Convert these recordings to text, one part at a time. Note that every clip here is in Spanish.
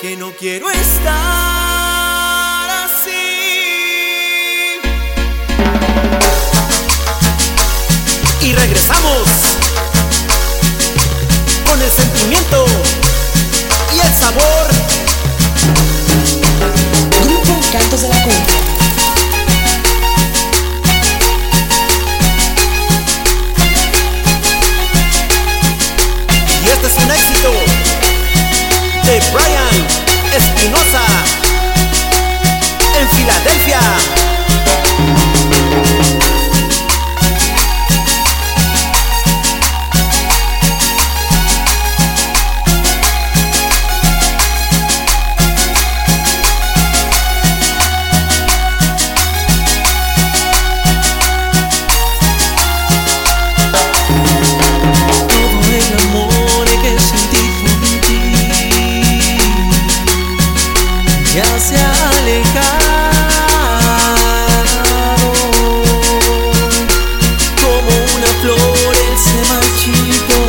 que no quiero estar así. Y regresamos con el sentimiento y el sabor. Grupo Cantos de la Brian Espinosa en Filadelfia. Ya se ha alejado como una flor él se marchitó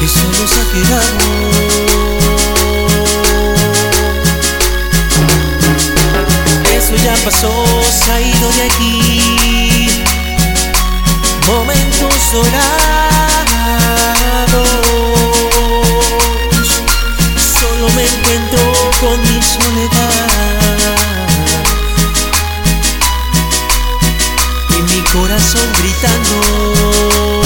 y solo se ha quedado eso ya pasó se ha ido de aquí momentos dorados. Corazón gritando.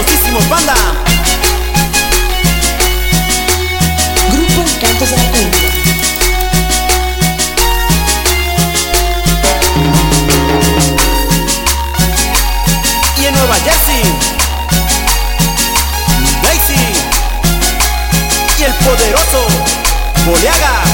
El famosísimo Panda. Grupo Cantos de la Cumbia. y en Nueva Jersey, Daisy y el poderoso Boleaga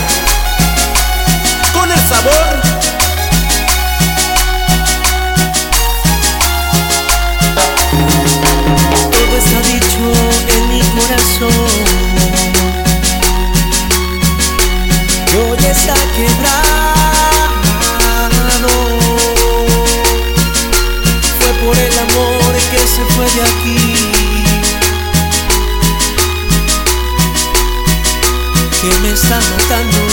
fue de aquí. Que me está matando.